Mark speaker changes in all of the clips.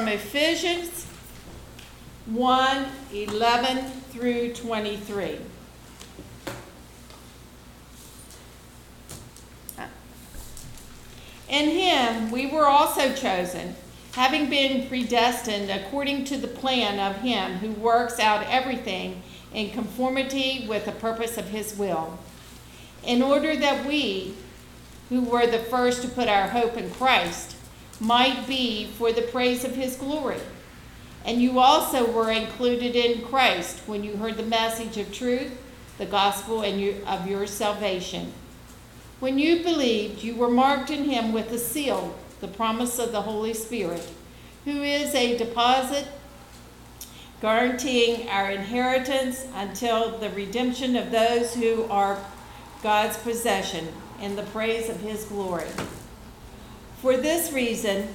Speaker 1: From Ephesians 1 11 through 23. In him we were also chosen, having been predestined according to the plan of him who works out everything in conformity with the purpose of his will, in order that we, who were the first to put our hope in Christ, might be for the praise of his glory. And you also were included in Christ when you heard the message of truth, the gospel and you, of your salvation. When you believed, you were marked in him with a seal, the promise of the Holy Spirit, who is a deposit guaranteeing our inheritance until the redemption of those who are God's possession in the praise of his glory. For this reason,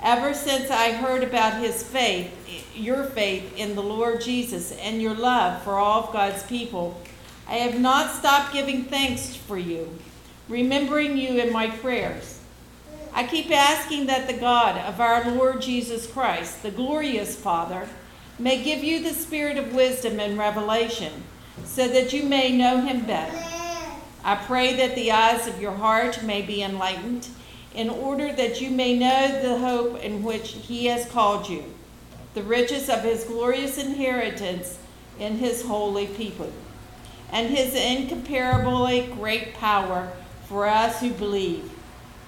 Speaker 1: ever since I heard about his faith, your faith in the Lord Jesus, and your love for all of God's people, I have not stopped giving thanks for you, remembering you in my prayers. I keep asking that the God of our Lord Jesus Christ, the glorious Father, may give you the spirit of wisdom and revelation, so that you may know him better. I pray that the eyes of your heart may be enlightened, in order that you may know the hope in which he has called you, the riches of his glorious inheritance in his holy people, and his incomparably great power for us who believe.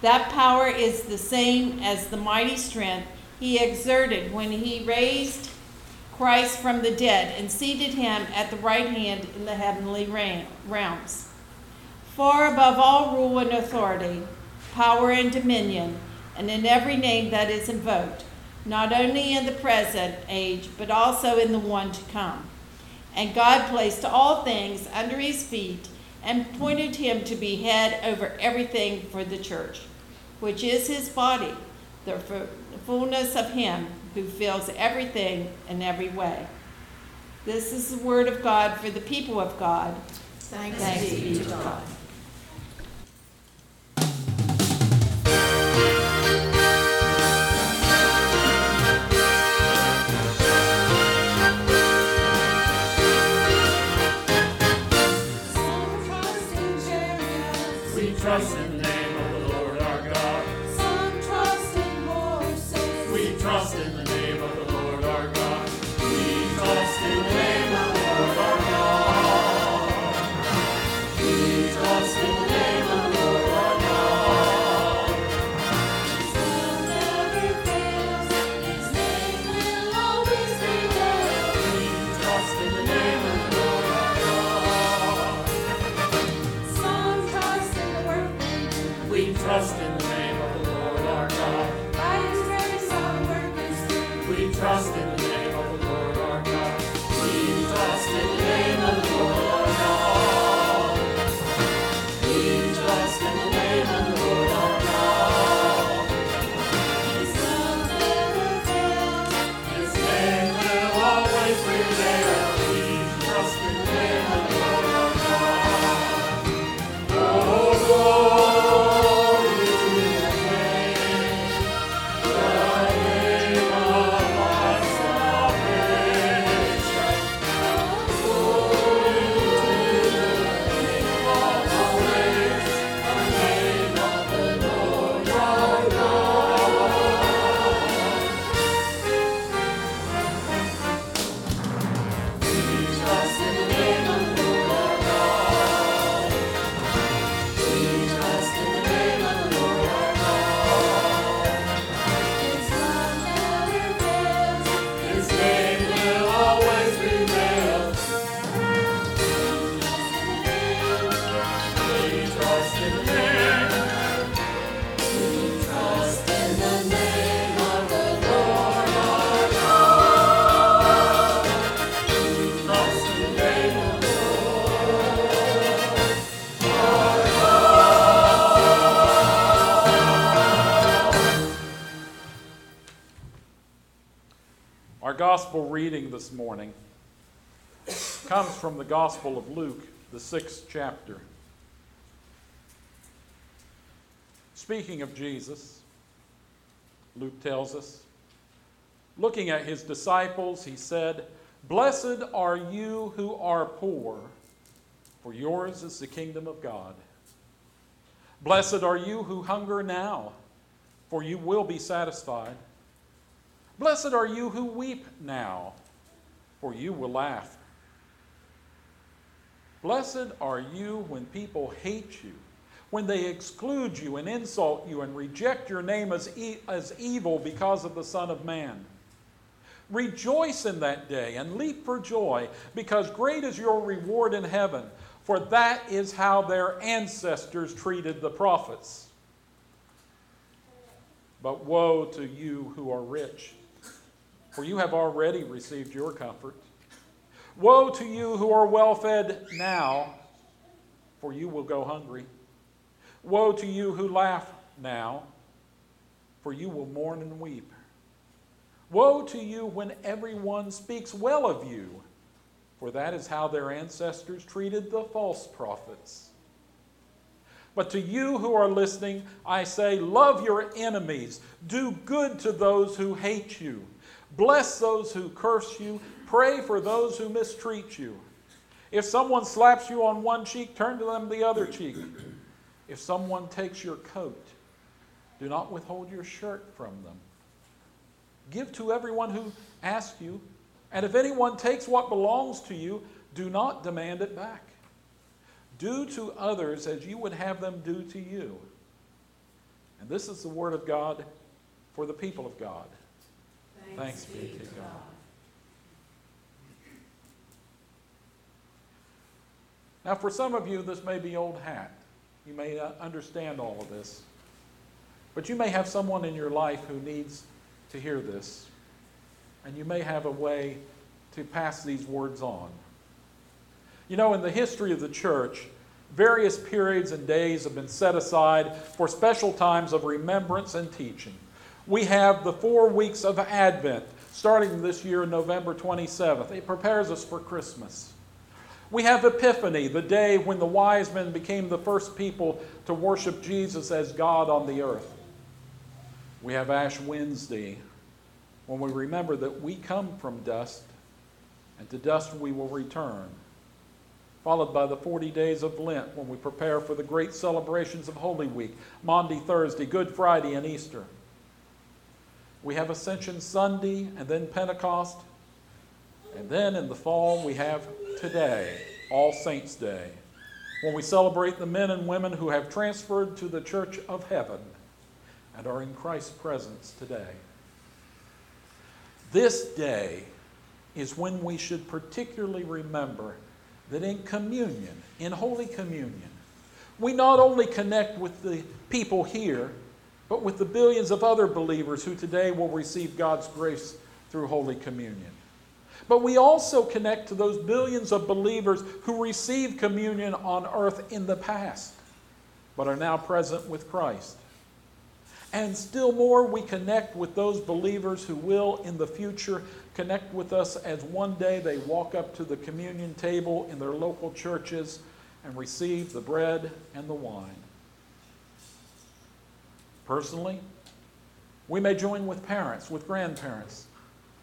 Speaker 1: That power is the same as the mighty strength he exerted when he raised Christ from the dead and seated him at the right hand in the heavenly realms. Far above all rule and authority, power and dominion, and in every name that is invoked, not only in the present age, but also in the one to come. And God placed all things under his feet and appointed him to be head over everything for the church, which is his body, the fullness of him who fills everything in every way. This is the word of God for the people of God. Thanks, be to God.
Speaker 2: We
Speaker 3: gospel reading this morning comes from the Gospel of Luke, the sixth chapter. Speaking of Jesus, Luke tells us, looking at his disciples, he said, Blessed are you who are poor, for yours is the kingdom of God. Blessed are you who hunger now, for you will be satisfied. Blessed are you who weep now, for you will laugh. Blessed are you when people hate you, when they exclude you and insult you and reject your name as, e- as evil because of the Son of Man. Rejoice in that day and leap for joy, because great is your reward in heaven, for that is how their ancestors treated the prophets. But woe to you who are rich, for you have already received your comfort. Woe to you who are well fed now, for you will go hungry. Woe to you who laugh now, for you will mourn and weep. Woe to you when everyone speaks well of you, for that is how their ancestors treated the false prophets. But to you who are listening, I say, love your enemies, do good to those who hate you, bless those who curse you, pray for those who mistreat you. If someone slaps you on one cheek, turn to them the other cheek. If someone takes your coat, do not withhold your shirt from them. Give to everyone who asks you, and if anyone takes what belongs to you, do not demand it back. Do to others as you would have them do to you. And this is the word of God for the people of God. Thanks, be to God. Now, for some of you, this may be old hat. You may not understand all of this. But you may have someone in your life who needs to hear this. And you may have a way to pass these words on. You know, in the history of the church, various periods and days have been set aside for special times of remembrance and teaching. We have the four weeks of Advent, starting this year, November 27th. It prepares us for Christmas. We have Epiphany, the day when the wise men became the first people to worship Jesus as God on the earth. We have Ash Wednesday, when we remember that we come from dust, and to dust we will return. Followed by the 40 days of Lent, when we prepare for the great celebrations of Holy Week Maundy, Thursday, Good Friday, and Easter. We have Ascension Sunday, and then Pentecost. And then in the fall, we have today, All Saints' Day, when we celebrate the men and women who have transferred to the church of heaven and are in Christ's presence today. This day is when we should particularly remember that in communion, in Holy Communion, we not only connect with the people here, but with the billions of other believers who today will receive God's grace through Holy Communion. But we also connect to those billions of believers who received communion on earth in the past, but are now present with Christ. And still more, we connect with those believers who will in the future connect with us as one day they walk up to the communion table in their local churches and receive the bread and the wine. Personally, we may join with parents, with grandparents,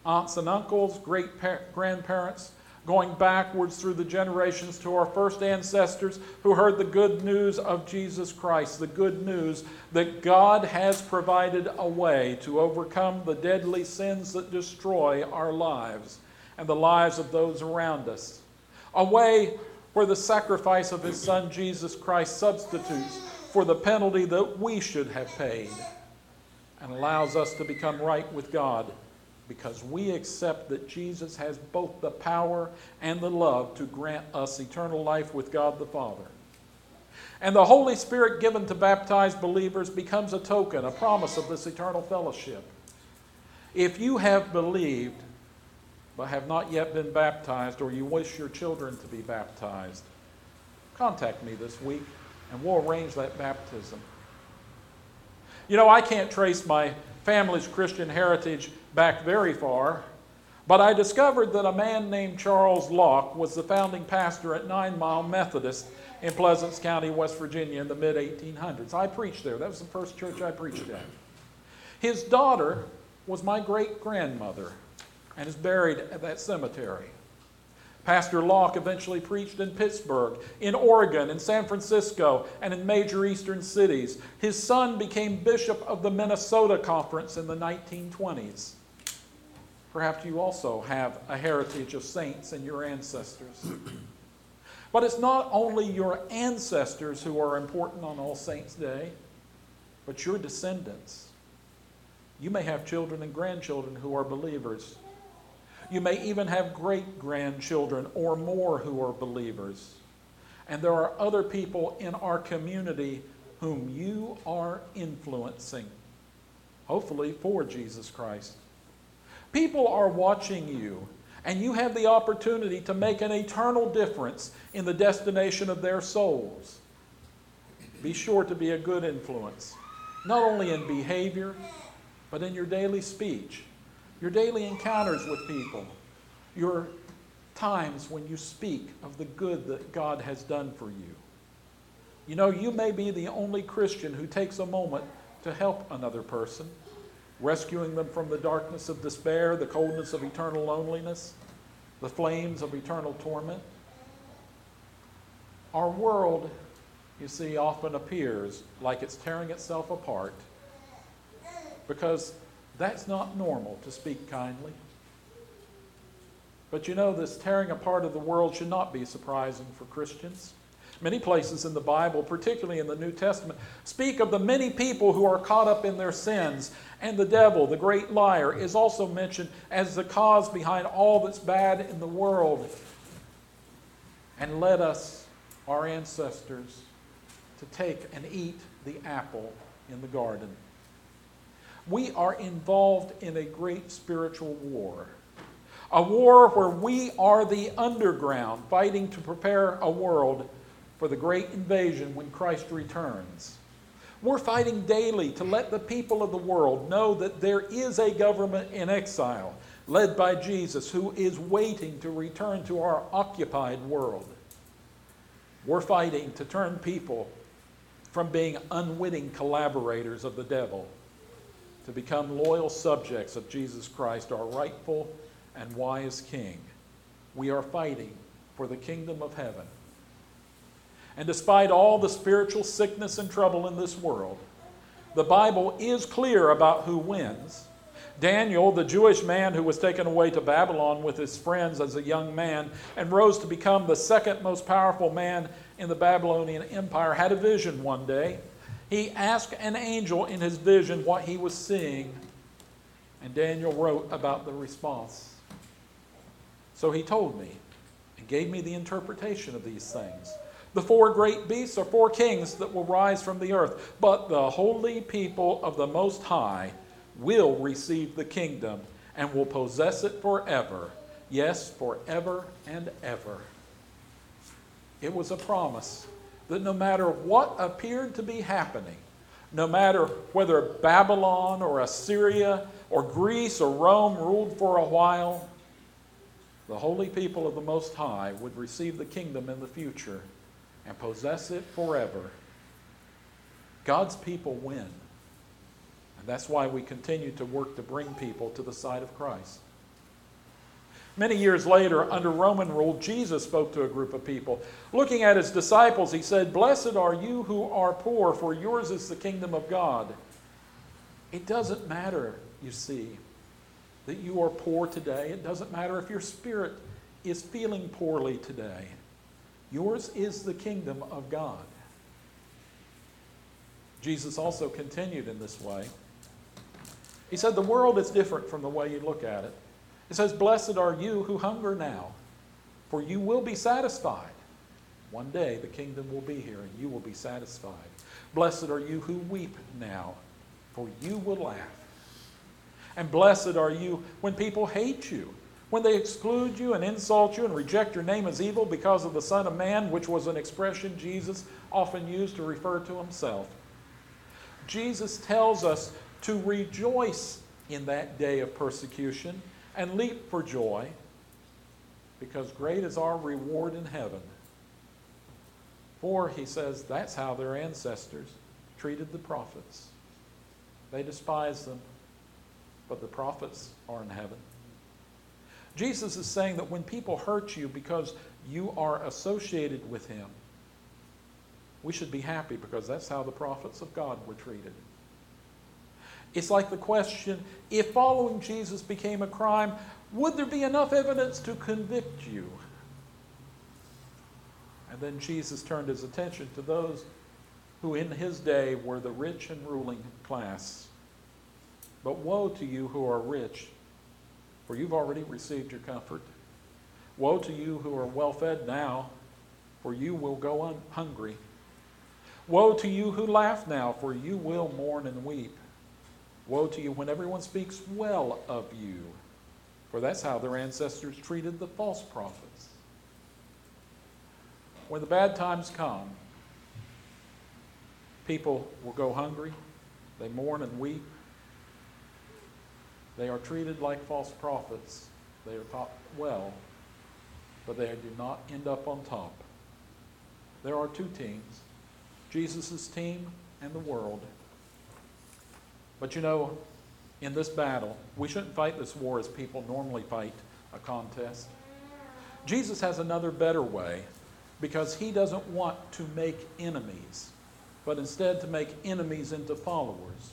Speaker 3: aunts and uncles, great par- grandparents, going backwards through the generations to our first ancestors who heard the good news of Jesus Christ, the good news that God has provided a way to overcome the deadly sins that destroy our lives and the lives of those around us. A way where the sacrifice of His Son Jesus Christ substitutes for the penalty that we should have paid and allows us to become right with God because we accept that Jesus has both the power and the love to grant us eternal life with God the Father. And the Holy Spirit given to baptized believers becomes a token, a promise of this eternal fellowship. If you have believed but have not yet been baptized, or you wish your children to be baptized, contact me this week and we'll arrange that baptism. You know, I can't trace my family's Christian heritage back very far, but I discovered that a man named Charles Locke was the founding pastor at Nine Mile Methodist in Pleasants County, West Virginia in the mid 1800s. I preached there. That was the first church I preached at. His daughter was my great grandmother and is buried at that cemetery. Pastor Locke eventually preached in Pittsburgh, in Oregon, in San Francisco, and in major eastern cities. His son became bishop of the Minnesota Conference in the 1920s. Perhaps you also have a heritage of saints in your ancestors. But it's not only your ancestors who are important on All Saints' Day, but your descendants. You may have children and grandchildren who are believers. You may even have great grandchildren or more who are believers. And there are other people in our community whom you are influencing, hopefully for Jesus Christ. People are watching you, and you have the opportunity to make an eternal difference in the destination of their souls. Be sure to be a good influence, not only in behavior, but in your daily speech your daily encounters with people, your times when you speak of the good that God has done for you. You know, you may be the only Christian who takes a moment to help another person, rescuing them from the darkness of despair, the coldness of eternal loneliness, the flames of eternal torment. Our world, you see, often appears like it's tearing itself apart because that's not normal to speak kindly. But you know, this tearing apart of the world should not be surprising for Christians. Many places in the Bible, particularly in the New Testament, speak of the many people who are caught up in their sins. And the devil, the great liar, is also mentioned as the cause behind all that's bad in the world. And led us, our ancestors, to take and eat the apple in the garden. We are involved in a great spiritual war. A war where we are the underground, fighting to prepare a world for the great invasion when Christ returns. We're fighting daily to let the people of the world know that there is a government in exile led by Jesus who is waiting to return to our occupied world. We're fighting to turn people from being unwitting collaborators of the devil to become loyal subjects of Jesus Christ, our rightful and wise King. We are fighting for the kingdom of heaven. And despite all the spiritual sickness and trouble in this world, the Bible is clear about who wins. Daniel, the Jewish man who was taken away to Babylon with his friends as a young man and rose to become the second most powerful man in the Babylonian Empire, had a vision one day. He asked an angel in his vision what he was seeing, and Daniel wrote about the response. So he told me and gave me the interpretation of these things. The four great beasts are four kings that will rise from the earth, but the holy people of the Most High will receive the kingdom and will possess it forever. Yes, forever and ever. It was a promise that no matter what appeared to be happening, no matter whether Babylon or Assyria or Greece or Rome ruled for a while, the holy people of the Most High would receive the kingdom in the future and possess it forever. God's people win. And that's why we continue to work to bring people to the side of Christ. Many years later, under Roman rule, Jesus spoke to a group of people. Looking at his disciples, he said, Blessed are you who are poor, for yours is the kingdom of God. It doesn't matter, you see, that you are poor today. It doesn't matter if your spirit is feeling poorly today. Yours is the kingdom of God. Jesus also continued in this way. He said, The world is different from the way you look at it. It says, Blessed are you who hunger now, for you will be satisfied. One day the kingdom will be here and you will be satisfied. Blessed are you who weep now, for you will laugh. And blessed are you when people hate you, when they exclude you and insult you and reject your name as evil because of the Son of Man, which was an expression Jesus often used to refer to himself. Jesus tells us to rejoice in that day of persecution and leap for joy because great is our reward in heaven. For, he says, that's how their ancestors treated the prophets. They despised them, but the prophets are in heaven. Jesus is saying that when people hurt you because you are associated with him, we should be happy because that's how the prophets of God were treated. It's like the question if following Jesus became a crime, would there be enough evidence to convict you? And then Jesus turned his attention to those who in his day were the rich and ruling class. But woe to you who are rich, for you've already received your comfort. Woe to you who are well fed now, for you will go un- hungry. Woe to you who laugh now, for you will mourn and weep. Woe to you when everyone speaks well of you, for that's how their ancestors treated the false prophets. When the bad times come, people will go hungry, they mourn and weep. They are treated like false prophets. They are taught well, but they do not end up on top. There are two teams Jesus' team and the world. But you know, in this battle, we shouldn't fight this war as people normally fight a contest. Jesus has another better way because he doesn't want to make enemies, but instead to make enemies into followers.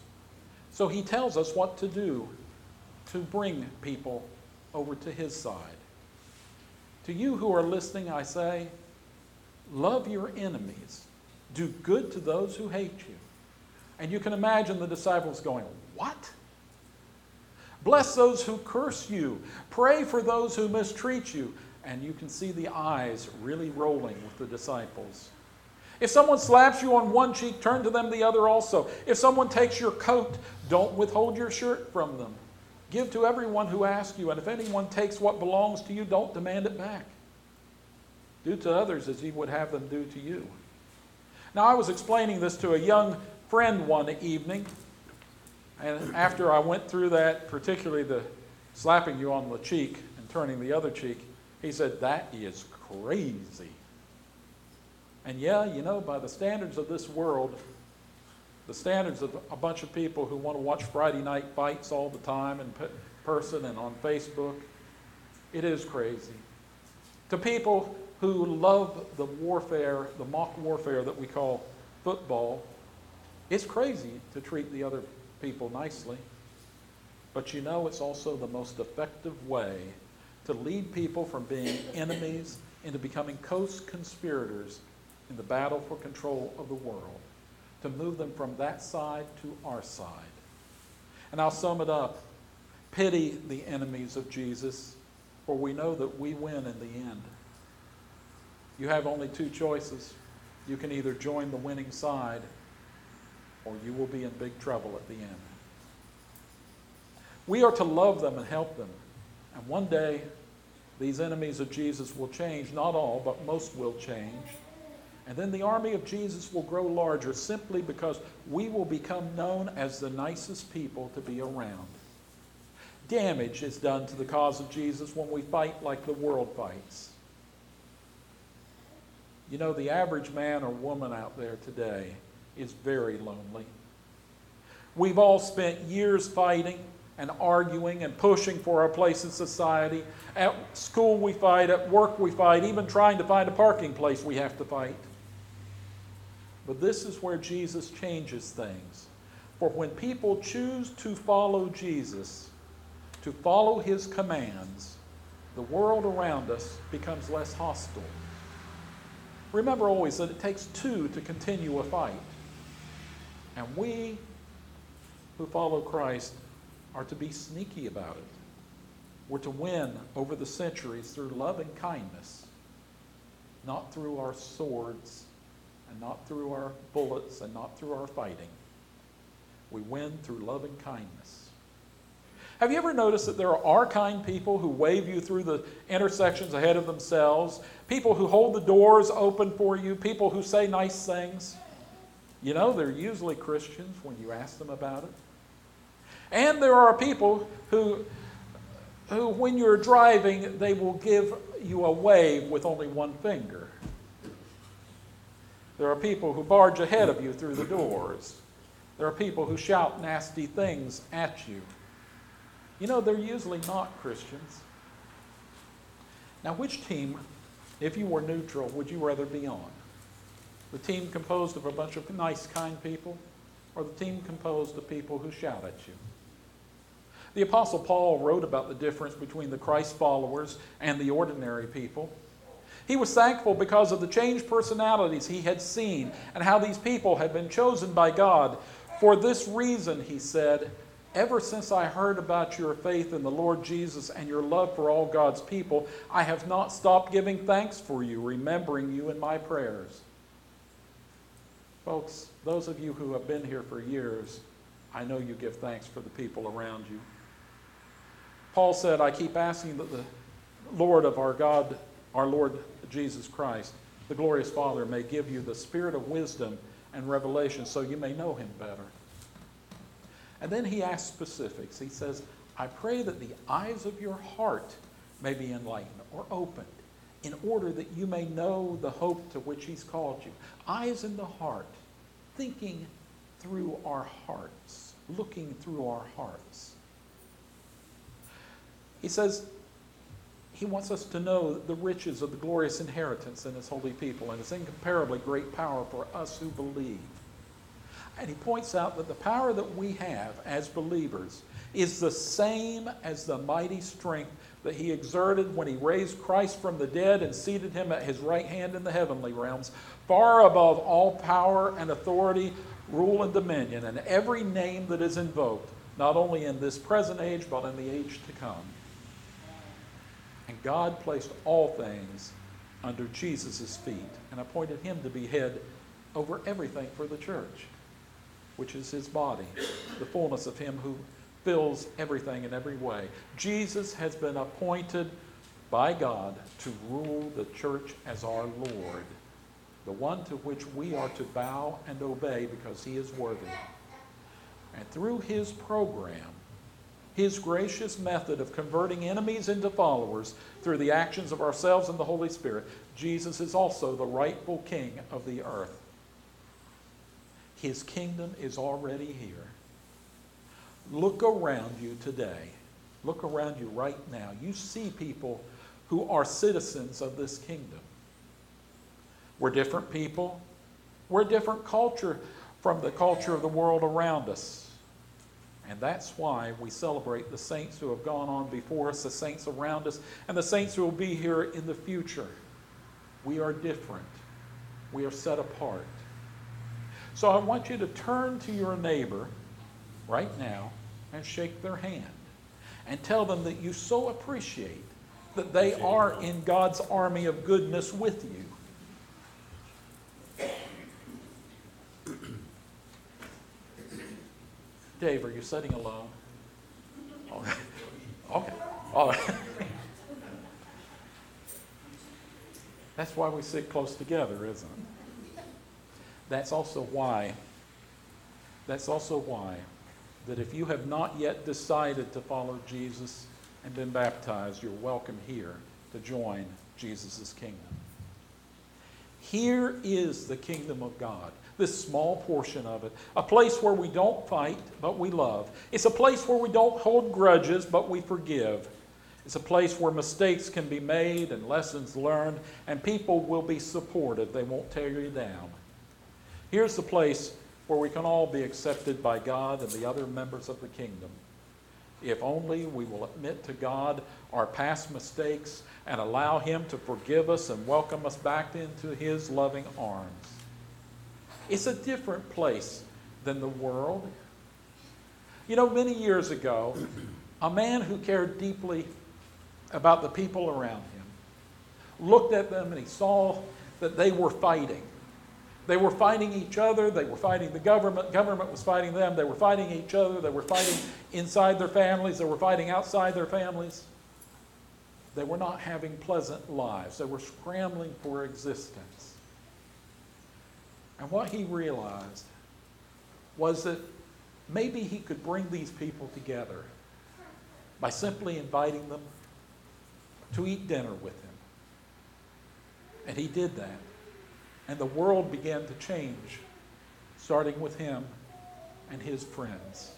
Speaker 3: So he tells us what to do to bring people over to his side. To you who are listening, I say, love your enemies, do good to those who hate you. And you can imagine the disciples going, What? Bless those who curse you. Pray for those who mistreat you. And you can see the eyes really rolling with the disciples. If someone slaps you on one cheek, turn to them the other also. If someone takes your coat, don't withhold your shirt from them. Give to everyone who asks you, and if anyone takes what belongs to you, don't demand it back. Do to others as you would have them do to you. Now, I was explaining this to a young friend one evening, and after I went through that, particularly the slapping you on the cheek and turning the other cheek, he said, That is crazy. And yeah, you know, by the standards of this world, the standards of a bunch of people who want to watch Friday night fights all the time in person and on Facebook, it is crazy. To people who love the warfare, the mock warfare that we call football, it's crazy to treat the other people nicely. But you know, it's also the most effective way to lead people from being enemies into becoming co conspirators in the battle for control of the world, to move them from that side to our side. And I'll sum it up pity the enemies of Jesus, for we know that we win in the end. You have only two choices. You can either join the winning side or you will be in big trouble at the end. We are to love them and help them. And one day, these enemies of Jesus will change. Not all, but most will change. And then the army of Jesus will grow larger simply because we will become known as the nicest people to be around. Damage is done to the cause of Jesus when we fight like the world fights. You know, the average man or woman out there today is very lonely. We've all spent years fighting and arguing and pushing for our place in society. At school, we fight. At work, we fight. Even trying to find a parking place, we have to fight. But this is where Jesus changes things. For when people choose to follow Jesus, to follow his commands, the world around us becomes less hostile. Remember always that it takes two to continue a fight. And we who follow Christ are to be sneaky about it. We're to win over the centuries through love and kindness, not through our swords, and not through our bullets, and not through our fighting. We win through love and kindness. Have you ever noticed that there are kind people who wave you through the intersections ahead of themselves? People who hold the doors open for you? People who say nice things? You know, they're usually Christians when you ask them about it. And there are people who, who when you're driving, they will give you a wave with only one finger. There are people who barge ahead of you through the doors. There are people who shout nasty things at you. You know, they're usually not Christians. Now, which team, if you were neutral, would you rather be on? The team composed of a bunch of nice, kind people, or the team composed of people who shout at you? The Apostle Paul wrote about the difference between the Christ followers and the ordinary people. He was thankful because of the changed personalities he had seen and how these people had been chosen by God. For this reason, he said, Ever since I heard about your faith in the Lord Jesus and your love for all God's people, I have not stopped giving thanks for you, remembering you in my prayers. Folks, those of you who have been here for years, I know you give thanks for the people around you. Paul said, I keep asking that the Lord of our God, our Lord Jesus Christ, the glorious Father, may give you the spirit of wisdom and revelation so you may know him better. And then he asks specifics. He says, I pray that the eyes of your heart may be enlightened or opened in order that you may know the hope to which he's called you. Eyes in the heart, thinking through our hearts, looking through our hearts. He says he wants us to know the riches of the glorious inheritance in his holy people and his incomparably great power for us who believe. And he points out that the power that we have as believers is the same as the mighty strength that he exerted when he raised Christ from the dead and seated him at his right hand in the heavenly realms, far above all power and authority, rule and dominion, and every name that is invoked, not only in this present age, but in the age to come. And God placed all things under Jesus' feet and appointed him to be head over everything for the church, which is his body, the fullness of him who fills everything in every way. Jesus has been appointed by God to rule the church as our Lord, the one to which we are to bow and obey because he is worthy. And through his program, his gracious method of converting enemies into followers through the actions of ourselves and the Holy Spirit, Jesus is also the rightful king of the earth. His kingdom is already here. Look around you today. Look around you right now. You see people who are citizens of this kingdom. We're different people. We're a different culture from the culture of the world around us. And that's why we celebrate the saints who have gone on before us, the saints around us, and the saints who will be here in the future. We are different. We are set apart. So I want you to turn to your neighbor right now and shake their hand and tell them that you so appreciate that they are in God's army of goodness with you. Dave, are you sitting alone? Okay. Oh, okay.
Speaker 2: Oh. That's why we sit close together, isn't it? That's also why, that's also why, that if you have not yet decided to follow Jesus and been baptized, you're welcome here to join Jesus' kingdom. Here is the kingdom of God, this small portion of it, a place where we don't fight, but we love. It's a place where we don't hold grudges, but we forgive. It's a place where mistakes can be made and lessons learned, and people will be supportive. They won't tear you down. Here's the place where we can all be accepted by God and the other members of the kingdom. If only we will admit to God our past mistakes and allow Him to forgive us and welcome us back into His loving arms. It's a different place than the world. You know, many years ago, a man who cared deeply about the people around him looked at them and he saw that they were fighting. They were fighting each other. They were fighting the government. Government was fighting them. They were fighting each other. They were fighting inside their families. They were fighting outside their families. They were not having pleasant lives. They were scrambling for existence. And what he realized was that maybe he could bring these people together by simply inviting them to eat dinner with him. And he did that. And the world began to change, starting with him and his friends.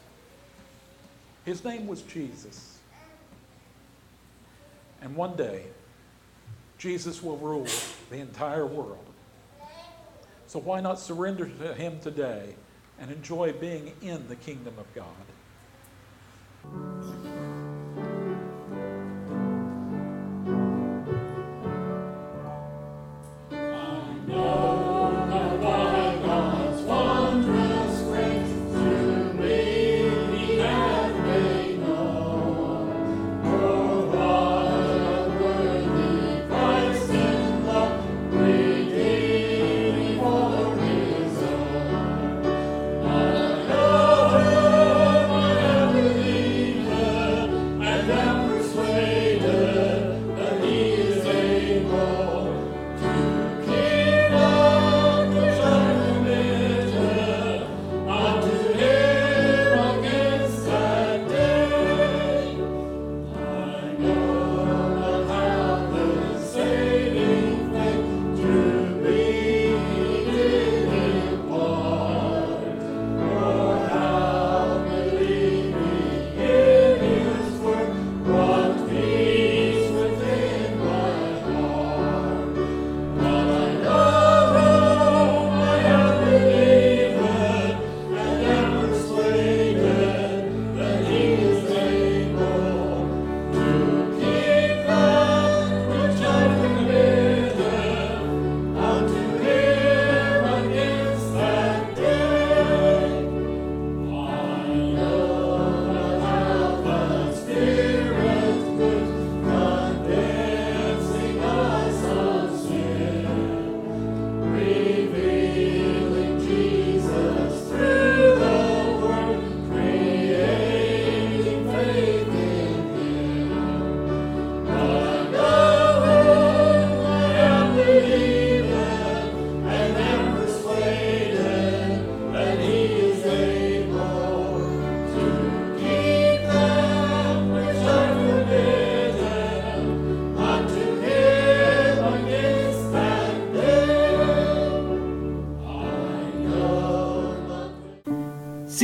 Speaker 2: His name was Jesus. And one day, Jesus will rule the entire world. So why not surrender to him today and enjoy being in the kingdom of God?